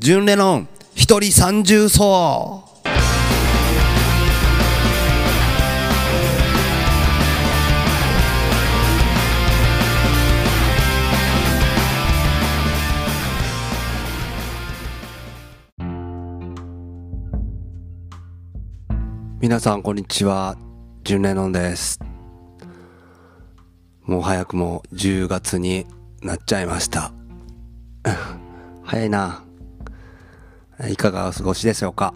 純レノン一人三重奏皆さんこんにちは。純レノンです。もう早くも10月になっちゃいました。早いな。いかがお過ごしでしょうか？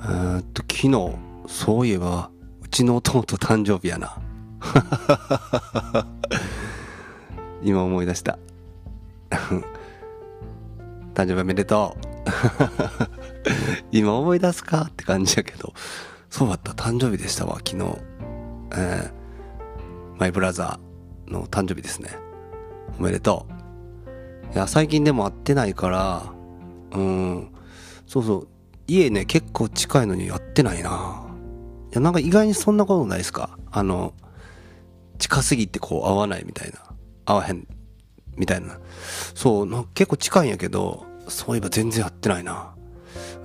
えーっと昨日そういえばうちの弟誕生日やな。今思い出した。誕生日おめでとう。今思い出すかって感じやけどそうだった。誕生日でしたわ昨日。えー、マイブラザーの誕生日ですね。おめでとう。いや最近でも会ってないからうん。そうそう。家ね結構近いのに会ってないな。いやなんか意外にそんなことないですか？あの近すぎてこう会わないみたいな。会わへんみたいな。そうな結構近いんやけどそういえば全然会ってないな。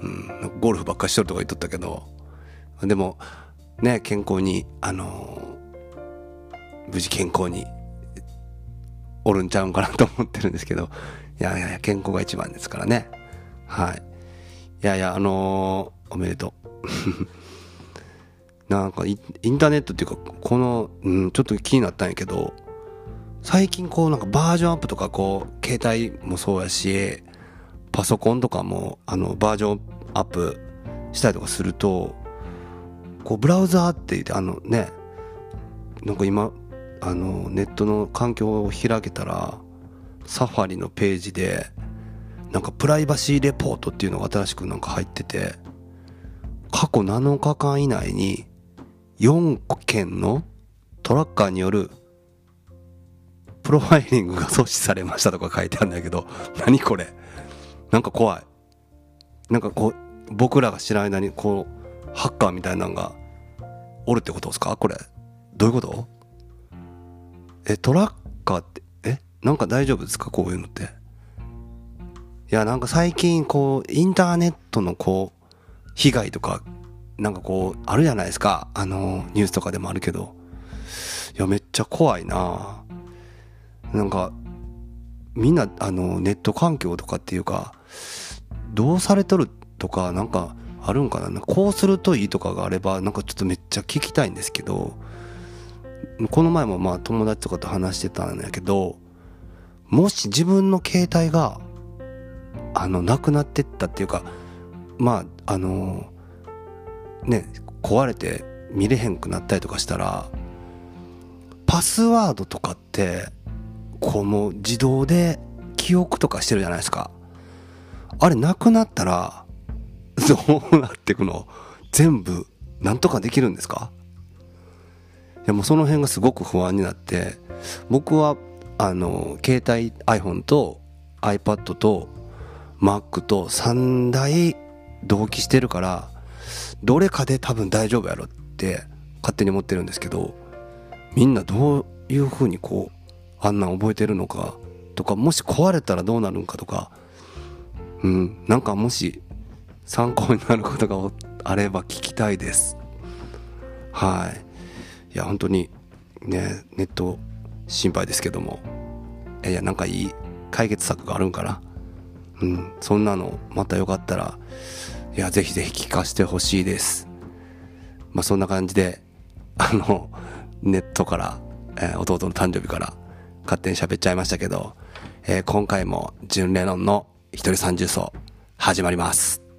うん。ゴルフばっかしとるとか言っとったけど。でもね健康にあの無事健康におるんちゃうんかなと思ってるんですけど。いやいや健康が一番ですからね。はい。いやいやあのーおめでとう。なんかイインターネットっていうかこの、うん、ちょっと気になったんやけど最近こうなんかバージョンアップとかこう携帯もそうやしパソコンとかもあのバージョンアップしたりとかするとこうブラウザーって言ってあのねなんか今あのネットの環境を開けたらサファリのページでなんかプライバシーレポートっていうのが新しくなんか入ってて過去7日間以内に4件のトラッカーによるプロファイリングが阻止されましたとか書いてあるんだけど 何これ？なんか怖い。なんかこう僕らが知らない間にこうハッカーみたいなのがおるってことですか？これ。どういうこと？えトラッカーってえ？なんか大丈夫ですか？こういうのって。いやなんか最近こうインターネットのこう被害とかなんかこうあるじゃないですか。あのニュースとかでもあるけど。いやめっちゃ怖いな。なんかみんなあのネット環境とかっていうかどうされとるとかなんかあるんかな。こうするといいとかがあればなんかちょっとめっちゃ聞きたいんですけどこの前もまあ友達とかと話してたんやけどもし自分の携帯があのなくなってったっていうかまああのね壊れて見れへんくなったりとかしたらパスワードとかってこうもう自動で記憶とかしてるじゃないですか。あれなくなったら どうなってくの？全部なんとかできるんですか？いやもうその辺がすごく不安になって僕はあの携帯 iPhone と iPad と Mac と3台同期してるからどれかで多分大丈夫やろって勝手に思ってるんですけどみんなどういうふうにこうあんなん覚えてるのかとかもし壊れたらどうなるんかとかうんなんかもし参考になることがあれば聞きたいです。はい。いや本当にねネット心配ですけども。いやなんかいい解決策があるんかな。うんそんなのまたよかったらいやぜひぜひ聞かせてほしいです。まあそんな感じであのネットから、えー弟の誕生日から勝手に喋っちゃいましたけど、えー今回も純・レノンの一人三重奏始まります「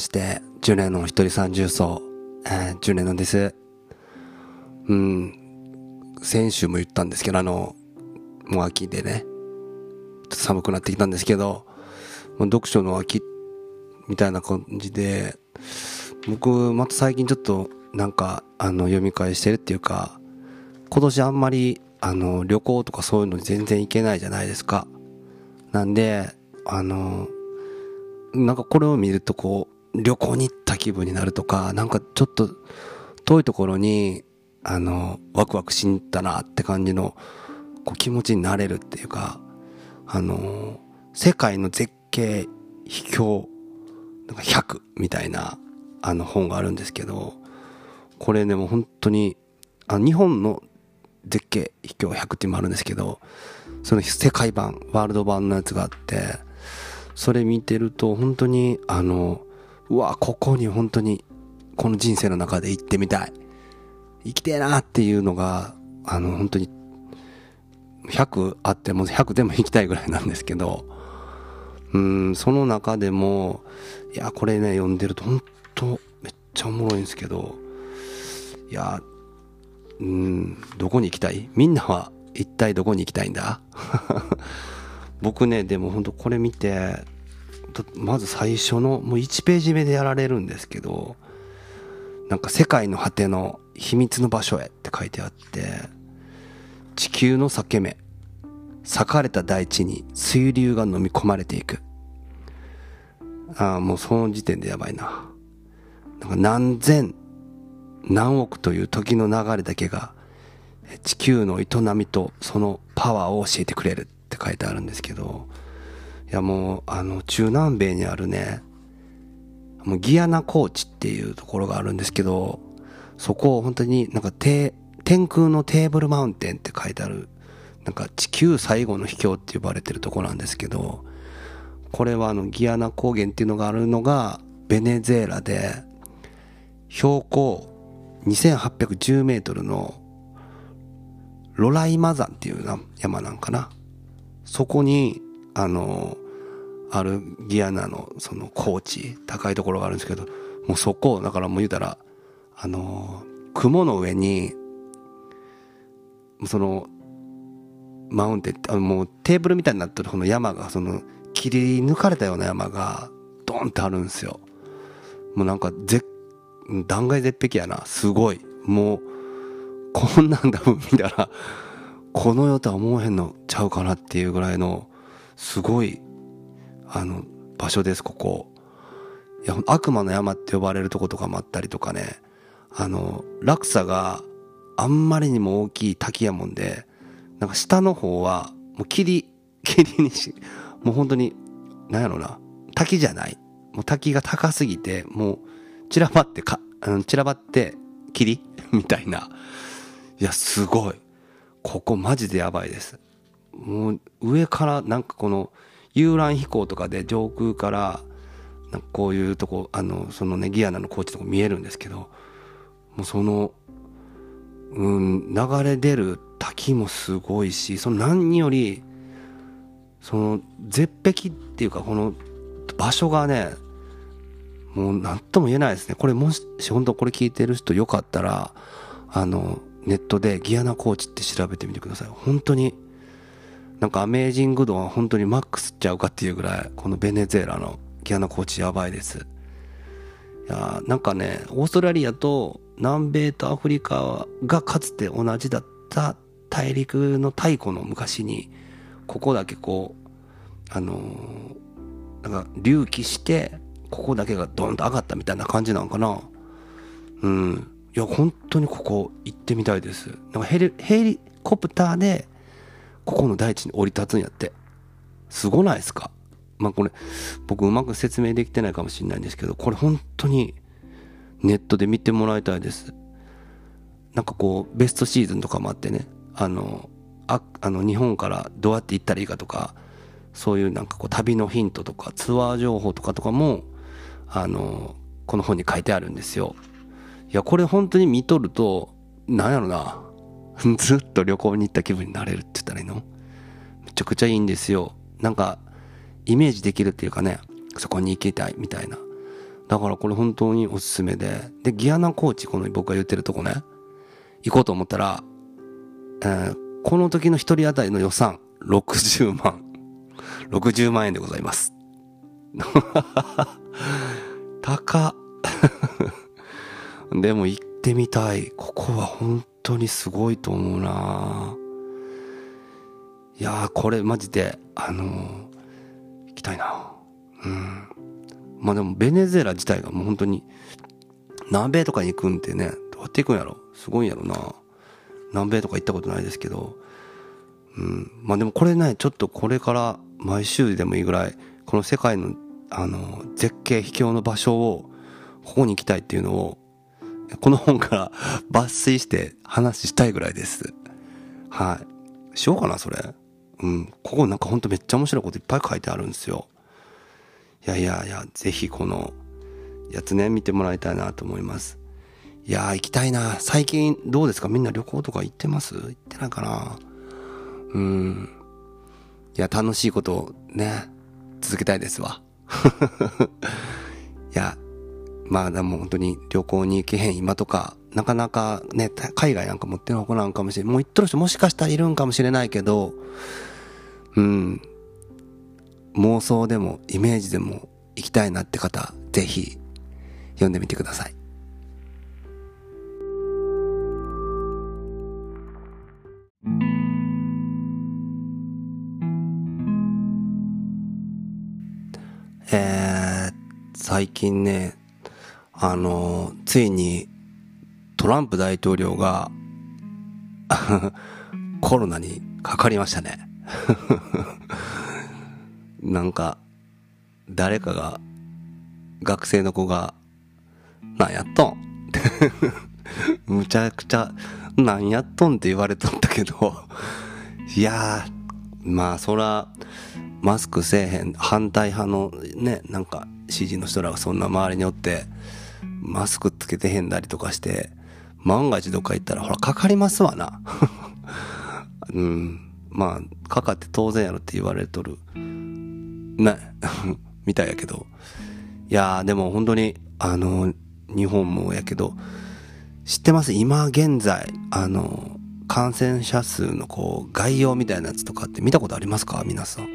まして、10年の一人三重奏、えー、10年のです。うん、先週も言ったんですけど、あの、もう秋でね、ちょっと寒くなってきたんですけど、もう読書の秋みたいな感じで、僕、また最近ちょっと、なんか、あの、読み返してるっていうか、今年あんまり、あの、旅行とかそういうのに全然行けないじゃないですか。なんで、あの、なんかこれを見るとこう、旅行に行った気分になるとか、なんかちょっと遠いところに、あの、ワクワクしに行ったなって感じの、こう気持ちになれるっていうか、あの、世界の絶景秘境、なんか100みたいな、あの本があるんですけど、これねもう本当に、あ日本の絶景秘境100っていうのもあるんですけど、その世界版、ワールド版のやつがあって、それ見てると本当にあのうわここに本当にこの人生の中で行ってみたい。生きてえなっていうのがあの本当に100あっても100でも行きたいぐらいなんですけどうんその中でもいやこれね読んでると本当めっちゃおもろいんですけどいやうんどこに行きたい？みんなは一体どこに行きたいんだ？僕ねでも本当これ見てまず最初のもう1ページ目でやられるんですけどなんか世界の果ての秘密の場所へって書いてあって地球の裂け目裂かれた大地に水流が飲み込まれていく。ああもうその時点でやばいな。なんか何千何億という時の流れだけが地球の営みとそのパワーを教えてくれるって書いてあるんですけどいやもうあの中南米にあるねもうギアナ高地っていうところがあるんですけどそこを本当になんか天空のテーブルマウンテンって書いてあるなんか地球最後の秘境って呼ばれてるとこなんですけどこれはあのギアナ高原っていうのがあるのがベネズエラで標高2810メートルのロライマ山っていうな山なんかな。そこにあのあるギアナのその高地高いところがあるんですけどもうそこだからもう言うたらあの雲の上にそのマウンテンあもうテーブルみたいになってるこの山がその切り抜かれたような山がドンってあるんですよ。もうなんか絶断崖絶壁やな。すごい。もうこんなん多分見たらこの世とは思わへんのちゃうかなっていうぐらいのすごいあの場所ですここ。いや悪魔の山って呼ばれるとことかもあったりとかね。あの落差があんまりにも大きい滝やもんでなんか下の方はもう霧 霧にしもう本当になんやろな。滝じゃない。もう滝が高すぎてもう散らばってかあの散らばって霧？みたいな。いやすごい。ここマジでやばいです。もう上からなんかこの遊覧飛行とかで上空からなんかこういうとこあのそのねギアナの高地とか見えるんですけどもうそのうん流れ出る滝もすごいしその何よりその絶壁っていうかこの場所がねもう何とも言えないですね。これもし本当これ聞いてる人よかったらあのネットでギアナコーチって調べてみてください。本当になんかアメージング度は本当にマックスちゃうかっていうぐらいこのベネズエラのギアナコーチやばいですいやなんかねオーストラリアと南米とアフリカがかつて同じだっ北大陸の太古の昔に、ここだけこう、あのーなんか隆起して、ここだけがドーンと上がったみたいな感じなのかな。うん。いや、本当にここ行ってみたいです。なんか、ヘリコプターで、ここの大地に降り立つんやって。すごないですか？まあこれ、僕うまく説明できてないかもしれないんですけど、これ本当にネットで見てもらいたいです。なんかこう、ベストシーズンとかもあってね、あの、ああの日本からどうやって行ったらいいかとか、そういうなんかこう旅のヒントとかツアー情報とかとかも、あの、この本に書いてあるんですよ。いや、これ本当に見とると、なんやろな。ずっと旅行に行った気分になれるって言ったらいいの？めちゃくちゃいいんですよ。なんか、イメージできるっていうかね、そこに行きたいみたいな。だからこれ本当におすすめで。で、ギアナ高地、この僕が言ってるとこね、行こうと思ったら、えーこの時の一人当たりの予算、60万。60万円でございます。高。でも行ってみたい。ここは本当にすごいと思うないやー、これマジで、あのー行きたいな。うん。まあでも、ベネズエラ自体がもう本当に、南米とかに行くんってね、どうやって行くんやろすごいんやろな。南米とか行ったことないですけど、うん。まあでもこれね、ちょっとこれから毎週でもいいぐらい、この世界の、あの、絶景秘境の場所を、ここに行きたいっていうのを、この本から抜粋して話したいぐらいです。はい。しようかな、それ。うん。ここなんかほんとめっちゃ面白いこといっぱい書いてあるんですよ。いやいやいや、ぜひこのやつね、見てもらいたいなと思います。いやー、行きたいな。最近どうですか？みんな旅行とか行ってます？行ってないかな？うん。いや、楽しいことをね、続けたいですわ。いや、まあでも本当に旅行に行けへん今とか、なかなかね、海外なんか持ってのほなんかもしれん。もう行っとる人もしかしたらいるんかもしれないけど、うん。妄想でもイメージでも行きたいなって方、ぜひ読んでみてください。えー、最近ね、あの、ついにトランプ大統領が コロナにかかりましたね。なんか、誰かが、学生の子が、なんやっとん むちゃくちゃ、なんやっとんって言われとったけど、いやー、まあそら、マスクせえへん、反対派のね、なんか、支持の人らがそんな周りにおって、マスクつけてへんだりとかして、万が一どっか行ったら、ほら、かかりますわな。うん。まあ、かかって当然やろって言われとる。ね、みたいやけど。いやー、でも本当に、あの、日本もやけど、知ってます？今現在、あの、感染者数のこう、概要みたいなやつとかって見たことありますか？皆さん。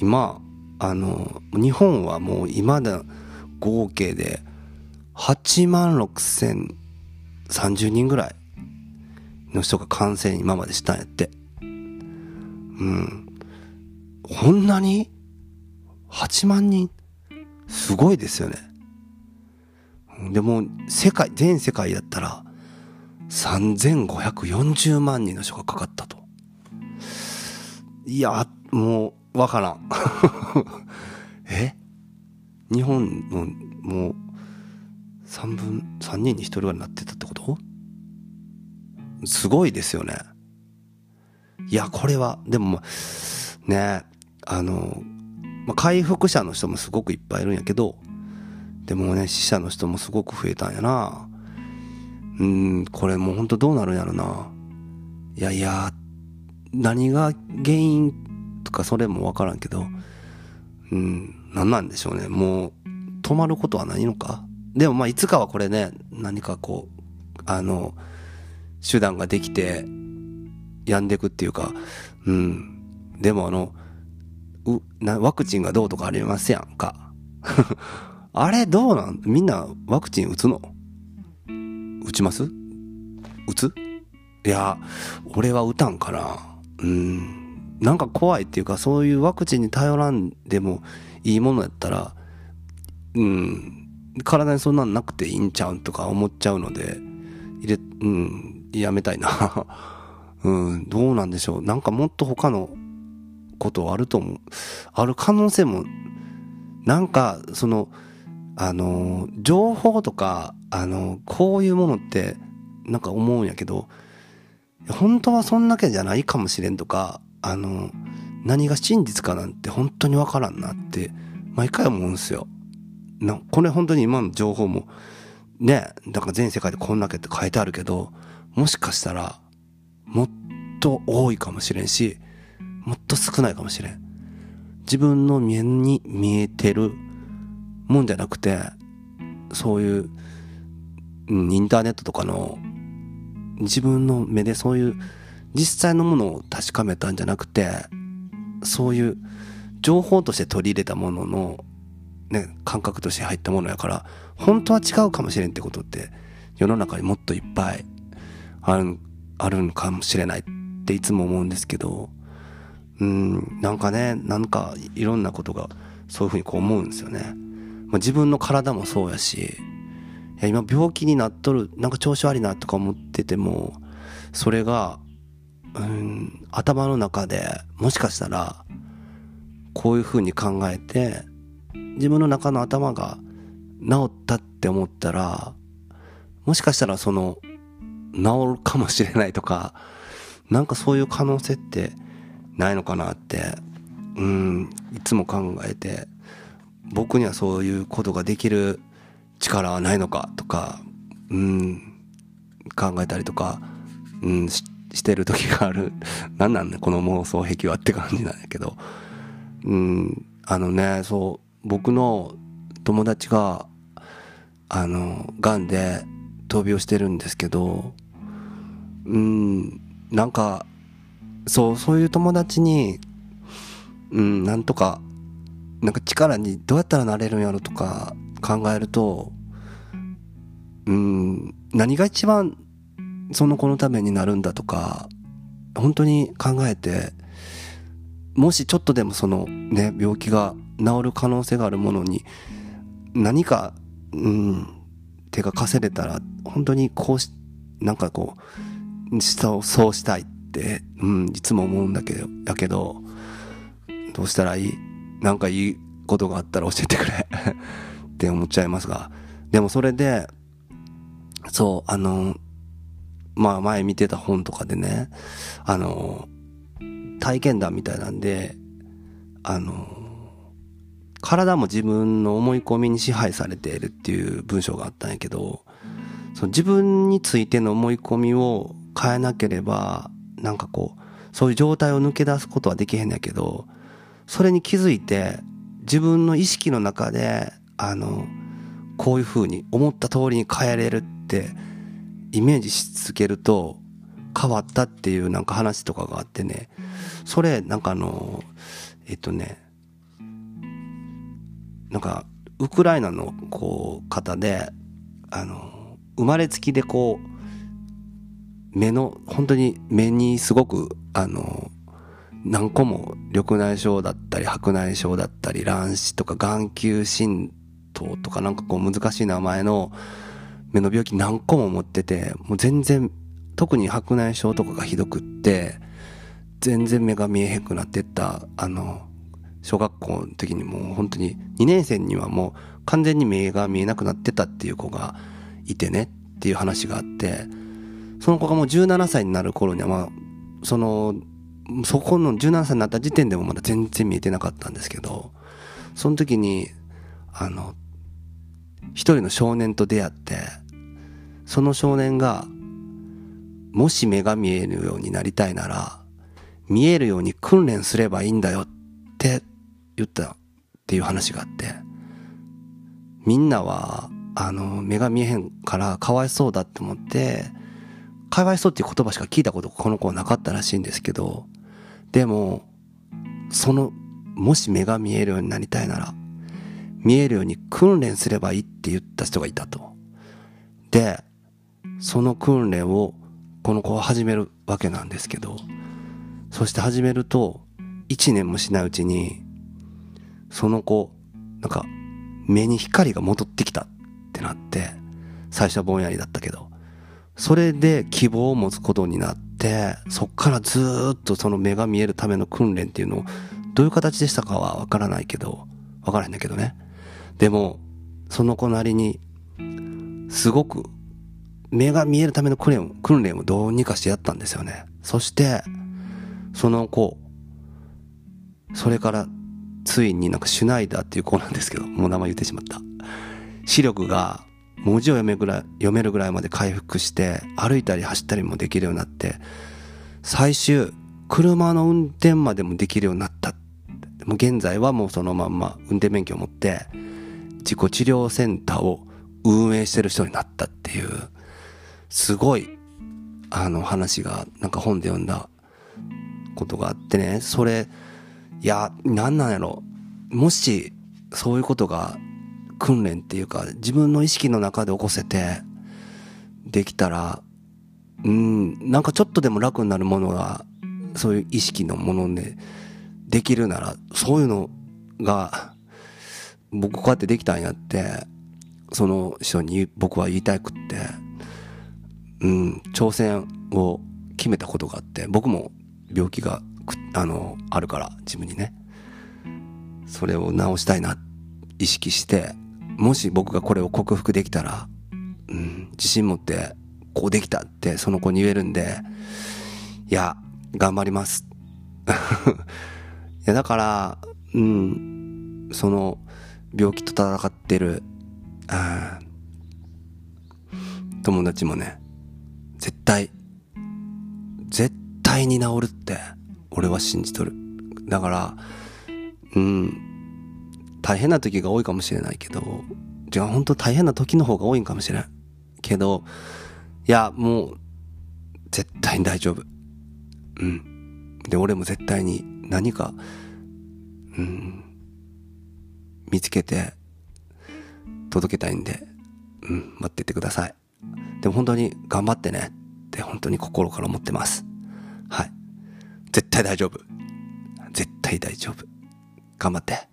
今、あの、日本はもう今だ合計で8万6030人ぐらいの人が感染今までしたんやって。うん。こんなに ?8 万人？すごいですよね。でも、世界、全世界やったら、3540万人の人がかかったと。いや、もう、わからん。え？日本の、もう、3分、3人に1人ぐらいになってたってこと？すごいですよね。いや、これは、でも、ね、あの、まあ、回復者の人もすごくいっぱいいるんやけど、でもね、死者の人もすごく増えたんやな。うん、これもうほんとどうなるんやろな。いやいや、何が原因とかそれもわからんけど、うん、何なんでしょうね。もう、止まることはないのか？でもまあ、いつかはこれね、何かこう、あの、手段ができて、やんでくっていうか、うん。でもあの、う、な、ワクチンがどうとかありますやんか？あれどうなん？みんなワクチン打つの？打ちます？打つ？いや俺は打たんかな。うん。なんか怖いっていうかそういうワクチンに頼らんでもいいものやったらうん。体にそんなんなくていいんちゃうんとか思っちゃうので入れうんやめたいな。うんどうなんでしょう。なんかもっと他のことあると思う。ある可能性もなんかそのあの情報とかあのこういうものってなんか思うんやけど本当はそんだけじゃないかもしれんとかあの何が真実かなんて本当に分からんなって毎回思うんすよ。なこれ本当に今の情報もねだから全世界でこんだけって書いてあるけどもしかしたらもっと多いかもしれんしもっと少ないかもしれん。自分の目に見えてるもんじゃなくてそういう、インターネットとかの自分の目でそういう実際のものを確かめたんじゃなくてそういう情報として取り入れたものの、ね、感覚として入ったものやから本当は違うかもしれんってことって世の中にもっといっぱいあるあるのかもしれないっていつも思うんですけどうんなんかねなんかいろんなことがそういうふうにこう思うんですよね。まあ、自分の体もそうやしいや今病気になっとるなんか調子悪いなとか思っててもそれがうん頭の中でもしかしたらこういうふうに考えて自分の中の頭が治ったって思ったらもしかしたらその治るかもしれないとかなんかそういう可能性ってないのかなってうんいつも考えて僕にはそういうことができる力はないのかとかうん考えたりとか、うん、してる時がある。何なんだこの妄想癖はって感じなんやけど。うんあのねそう僕の友達があのがんで闘病してるんですけどうんなんかそうそういう友達にうんなんとかなんか力にどうやったらなれるんやろとか考えるとうん何が一番その子のためになるんだとか本当に考えてもしちょっとでもそのね病気が治る可能性があるものに何かうん手が稼げれたら本当にこうしなんかこうそうそうしたいって、うん、いつも思うんだけどやけどどうしたらいい？なんかいいことがあったら教えてくれ。って思っちゃいますが。でもそれでそうあのまあ前見てた本とかでねあの体験談みたいなんであの体も自分の思い込みに支配されているっていう文章があったんやけどその自分についての思い込みを変えなければなんかこうそういう状態を抜け出すことはできへんやけどそれに気づいて自分の意識の中であのこういうふうに思った通りに変えれるってイメージし続けると変わったっていうなんか話とかがあってね。それなんかあのえっとねなんかウクライナのこう方であの生まれつきでこう目の本当に目にすごくあの何個も緑内障だったり白内障だったり乱視とか眼球浸透とかなんかこう難しい名前の目の病気何個も持っててもう全然特に白内障とかがひどくって全然目が見えへんくなってったあの小学校の時にもう本当に2年生にはもう完全に目が見えなくなってたっていう子がいてねっていう話があってその子がもう17歳になる頃にはまあそのそこの17歳になった時点でもまだ全然見えてなかったんですけどその時にあの一人の少年と出会ってその少年がもし目が見えるようになりたいなら見えるように訓練すればいいんだよって言ったっていう話があってみんなはあの目が見えへんからかわいそうだって思ってかわいそうっていう言葉しか聞いたことこの子はなかったらしいんですけどでもそのもし目が見えるようになりたいなら見えるように訓練すればいいって言った人がいたと。で、その訓練をこの子は始めるわけなんですけどそして始めると1年もしないうちにその子なんか目に光が戻ってきたってなって最初はぼんやりだったけどそれで希望を持つことになってそっからずっとその目が見えるための訓練っていうのをどういう形でしたかはわからないけどわからへんだけどね。でもその子なりにすごく目が見えるための訓練を訓練をどうにかしてやったんですよね。そしてその子それからついになんかシュナイダーっていう子なんですけどもう名前言ってしまった。視力が文字を読めぐらい読めるぐらいまで回復して歩いたり走ったりもできるようになって最終車の運転までもできるようになった。もう現在はもうそのまんま運転免許を持って自己治療センターを運営してる人になったっていうすごいあの話がなんか本で読んだことがあってね。それいやなんなんやろ。もしそういうことが訓練っていうか自分の意識の中で起こせてできたらうんなんかちょっとでも楽になるものがそういう意識のものでできるならそういうのが僕こうやってできたんやってその人に僕は言いたくってうん挑戦を決めたことがあって僕も病気があのあるから自分にね。それを治したいな意識してもし僕がこれを克服できたら、うん、自信持ってこうできたってその子に言えるんでいや頑張ります。いやだからうんその病気と戦ってるあ友達もね絶対絶対に治るって俺は信じとる。だからうん大変な時が多いかもしれないけどじゃあ本当大変な時の方が多いんかもしれん。けどいやもう絶対に大丈夫。うん。で俺も絶対に何かうん見つけて届けたいんでうん待っててください。でも本当に頑張ってね。って本当に心から思ってます。はい。絶対大丈夫。絶対大丈夫。頑張って「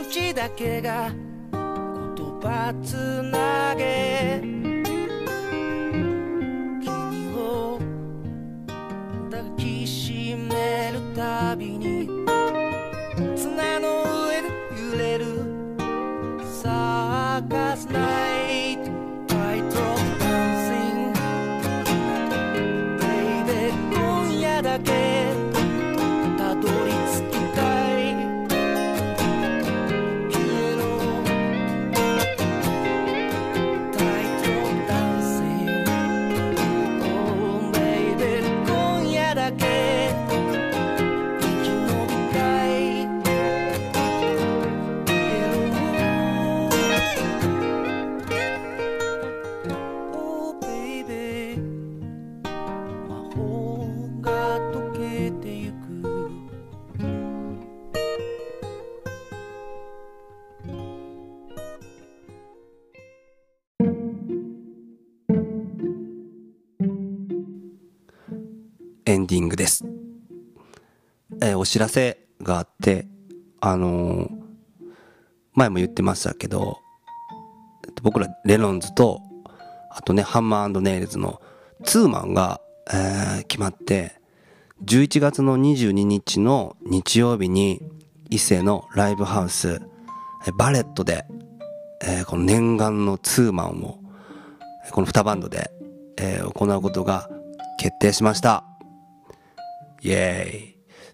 持ちだけが言葉つなげエンディングです。えーお知らせがあって、あのー前も言ってましたけど、僕らレノンズと、あとね、ハンマーネイルズのツーマンが、えー決まって、11月の22日の日曜日に伊勢のライブハウス、バレットで、えーこの念願のツーマンを、この2バンドで、えー行うことが決定しました。イエーイ。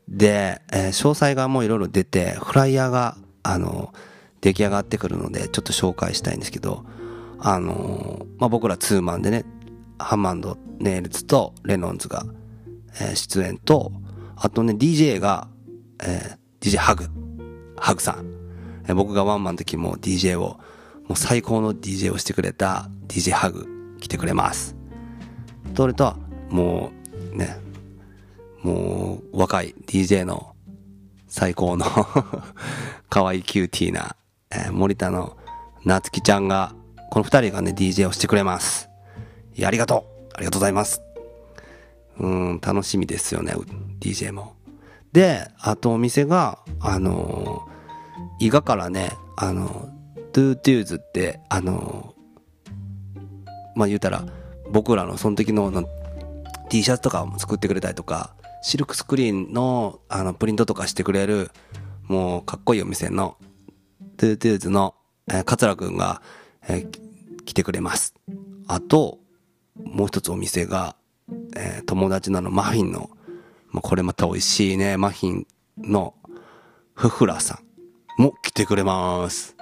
で、えー詳細がもういろいろ出て、フライヤーが、あの、出来上がってくるので、ちょっと紹介したいんですけど、あのーまあ、僕らツーマンでね、ハンマンド、ネイルズとレノンズが、えー出演と、あとね、DJ が、えー DJ ハグ、ハグさん。えー僕がワンマンの時も DJ を、もう最高の DJ をしてくれた DJ ハグ来てくれます。それとは、もう、ね、もう、若い DJ の最高の 可愛いキューティーな、えー森田のなつきちゃんが、この二人がね、DJ をしてくれます。いや、ありがとうありがとうございます。うん、楽しみですよね、DJ も。で、あとお店が、あのー伊賀からね、あの、トゥートゥーズって、あのーまあ言うたら、僕らのその時のの T シャツとかも作ってくれたりとか、シルクスクリーンのあのプリントとかしてくれる、もうかっこいいお店の、トゥートゥーズの、えー、桂くんが、えー来てくれます。あと、もう一つお店が、えー友達なのマフィンの、まあ、これまた美味しいね、マフィンのフフラさんも来てくれます。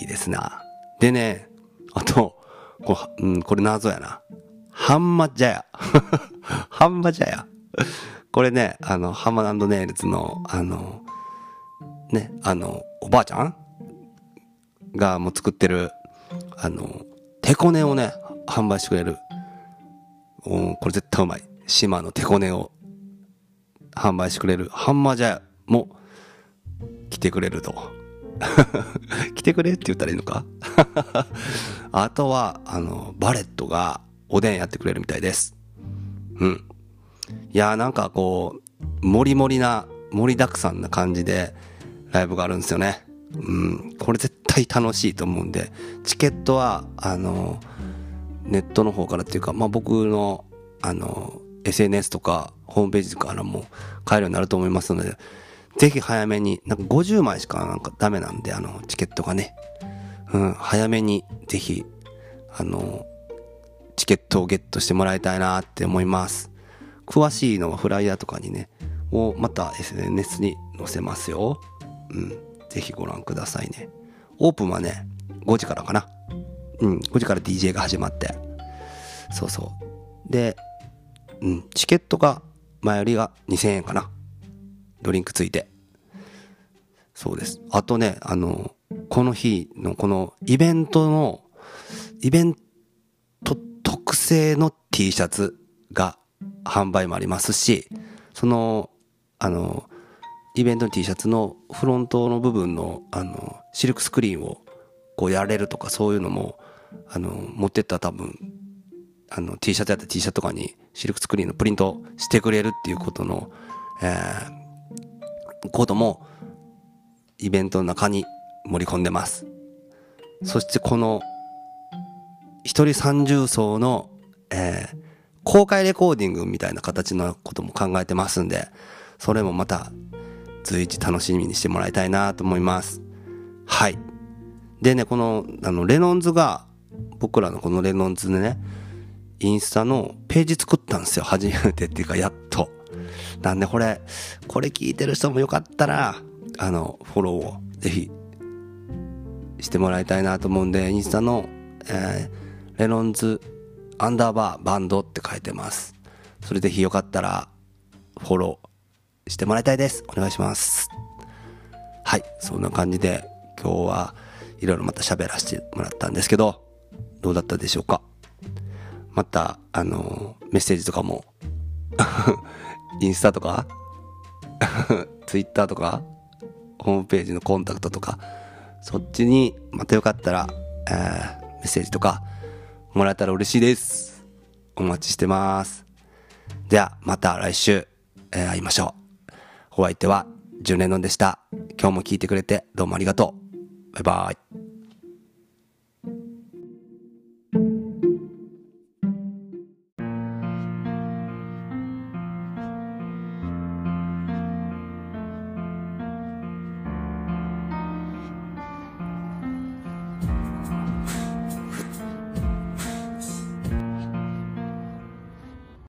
いいですな。でね、あと、こ,、うん、これ謎やな。ハンマジャヤ。ハンマジャヤ。これね、あの、ハンマネイルズの、あの、ね、あの、おばあちゃん？がもう作ってる、あの、手こねをね、販売してくれる。おこれ絶対うまい。島の手こねを販売してくれるハンマージャヤも来てくれると。来てくれって言ったらいいのか？あとは、あの、バレットがおでんやってくれるみたいです。うん。いやーなんかこう、もりもりな、盛りだくさんな感じでライブがあるんですよね。うん。これ絶対楽しいと思うんで、チケットは、あの、ネットの方からっていうか、まあ僕の、あの、SNS とかホームページからも買えるようになると思いますので、ぜひ早めに、なんか50枚しかなんかダメなんで、あの、チケットがね。うん、早めにぜひ、あの、チケットをゲットしてもらいたいなって思います。詳しいのはフライヤーとかにね、をまた SNS に載せますよ。うん、ぜひご覧くださいね。オープンはね、5時からかな。うん、5時から DJ が始まって。そうそう。で、うん、チケットが前よりが2000円かな。ドリンクついて。そうです。あとね、あの、この日のこのイベントの、イベント特製の T シャツ販売もありますし、その、あの、イベントの T シャツのフロントの部分の、あの、シルクスクリーンをこうやれるとかそういうのも、あの、持ってったら多分、あの、T シャツやった T シャツとかにシルクスクリーンのプリントしてくれるっていうことの、えー、ことも、イベントの中に盛り込んでます。そしてこの、一人三重奏の、えー公開レコーディングみたいな形のことも考えてますんで、それもまた随一楽しみにしてもらいたいなと思います。はい。でね、この、あの、レノンズが、僕らのこのレノンズでね、インスタのページ作ったんですよ。初めてっていうか、やっと。なんでこれ、これ聞いてる人もよかったら、あの、フォローをぜひしてもらいたいなと思うんで、インスタの、えーレノンズアンダーバーバンドって書いてます。それぜひよかったら、フォローしてもらいたいです。お願いします。はい、そんな感じで、今日はいろいろまた喋らせてもらったんですけど、どうだったでしょうか？また、あの、メッセージとかも、インスタとか、ツイッターとか、ホームページのコンタクトとか、そっちにまたよかったら、えーメッセージとかもらえたら嬉しいです。お待ちしてます。ではまた来週、えー会いましょうお相手はジュンドンでした今日も聞いてくれてどうもありがとうバイバイ